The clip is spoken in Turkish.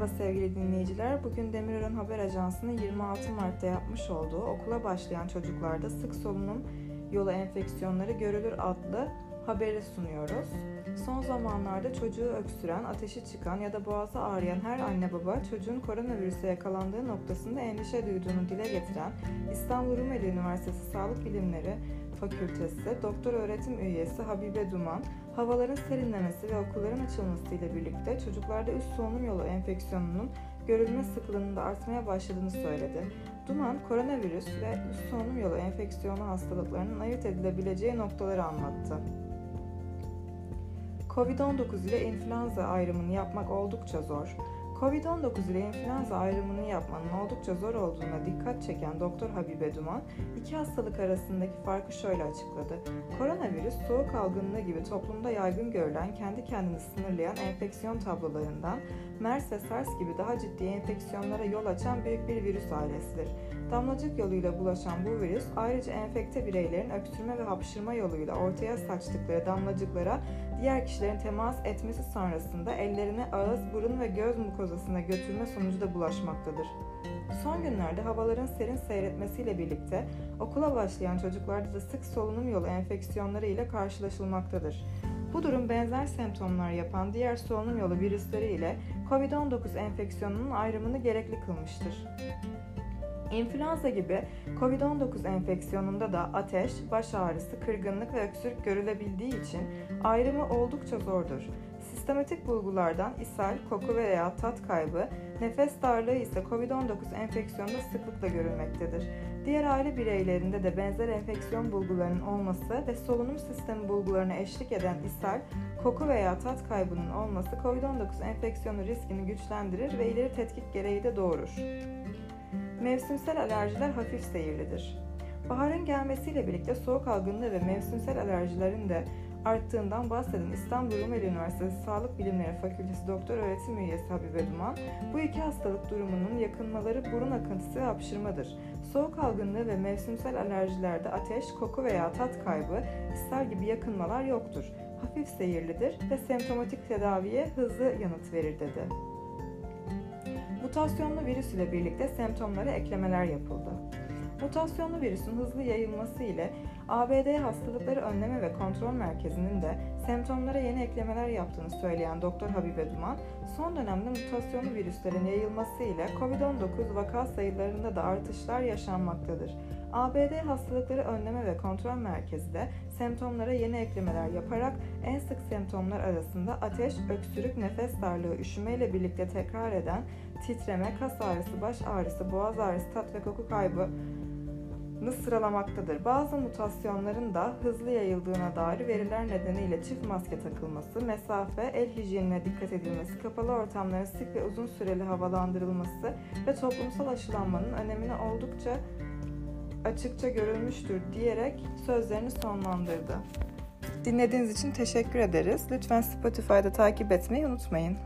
Merhaba sevgili dinleyiciler. Bugün Demirören Haber Ajansı'nın 26 Mart'ta yapmış olduğu okula başlayan çocuklarda sık solunum yolu enfeksiyonları görülür adlı haberi sunuyoruz. Son zamanlarda çocuğu öksüren, ateşi çıkan ya da boğazı ağrıyan her anne baba çocuğun koronavirüse yakalandığı noktasında endişe duyduğunu dile getiren İstanbul Rumeli Üniversitesi Sağlık Bilimleri Fakültesi Doktor Öğretim Üyesi Habibe Duman, havaların serinlemesi ve okulların açılması ile birlikte çocuklarda üst solunum yolu enfeksiyonunun görülme sıklığının da artmaya başladığını söyledi. Duman, koronavirüs ve üst solunum yolu enfeksiyonu hastalıklarının ayırt edilebileceği noktaları anlattı. Covid-19 ile influenza ayrımını yapmak oldukça zor. Covid-19 ile influenza ayrımını yapmanın oldukça zor olduğuna dikkat çeken Doktor Habibe Duman, iki hastalık arasındaki farkı şöyle açıkladı. Koronavirüs, soğuk algınlığı gibi toplumda yaygın görülen, kendi kendini sınırlayan enfeksiyon tablolarından MERS ve SARS gibi daha ciddi enfeksiyonlara yol açan büyük bir virüs ailesidir. Damlacık yoluyla bulaşan bu virüs ayrıca enfekte bireylerin öksürme ve hapşırma yoluyla ortaya saçtıkları damlacıklara diğer kişilerin temas etmesi sonrasında ellerini ağız, burun ve göz mukozasına götürme sonucu da bulaşmaktadır. Son günlerde havaların serin seyretmesiyle birlikte okula başlayan çocuklarda da sık solunum yolu enfeksiyonları ile karşılaşılmaktadır. Bu durum benzer semptomlar yapan diğer solunum yolu virüsleri ile COVID-19 enfeksiyonunun ayrımını gerekli kılmıştır. İnfluenza gibi COVID-19 enfeksiyonunda da ateş, baş ağrısı, kırgınlık ve öksürük görülebildiği için ayrımı oldukça zordur. Sistematik bulgulardan ishal, koku veya tat kaybı, nefes darlığı ise COVID-19 enfeksiyonunda sıklıkla görülmektedir. Diğer aile bireylerinde de benzer enfeksiyon bulgularının olması ve solunum sistemi bulgularına eşlik eden ishal, koku veya tat kaybının olması COVID-19 enfeksiyonu riskini güçlendirir ve ileri tetkik gereği de doğurur. Mevsimsel alerjiler hafif seyirlidir. Baharın gelmesiyle birlikte soğuk algınlığı ve mevsimsel alerjilerin de arttığından bahseden İstanbul Rumeli Üniversitesi Sağlık Bilimleri Fakültesi Doktor Öğretim Üyesi Habibe Duman, bu iki hastalık durumunun yakınmaları burun akıntısı ve hapşırmadır. Soğuk algınlığı ve mevsimsel alerjilerde ateş, koku veya tat kaybı, ishal gibi yakınmalar yoktur. Hafif seyirlidir ve semptomatik tedaviye hızlı yanıt verir dedi. Mutasyonlu virüs ile birlikte semptomlara eklemeler yapıldı. Mutasyonlu virüsün hızlı yayılması ile ABD Hastalıkları Önleme ve Kontrol Merkezi'nin de semptomlara yeni eklemeler yaptığını söyleyen Doktor Habibe Duman, son dönemde mutasyonlu virüslerin yayılması ile COVID-19 vaka sayılarında da artışlar yaşanmaktadır. ABD Hastalıkları Önleme ve Kontrol Merkezi de semptomlara yeni eklemeler yaparak en sık semptomlar arasında ateş, öksürük, nefes darlığı, üşüme ile birlikte tekrar eden titreme, kas ağrısı, baş ağrısı, boğaz ağrısı, tat ve koku kaybı sıralamaktadır. Bazı mutasyonların da hızlı yayıldığına dair veriler nedeniyle çift maske takılması, mesafe, el hijyenine dikkat edilmesi, kapalı ortamların sık ve uzun süreli havalandırılması ve toplumsal aşılanmanın önemini oldukça açıkça görülmüştür diyerek sözlerini sonlandırdı. Dinlediğiniz için teşekkür ederiz. Lütfen Spotify'da takip etmeyi unutmayın.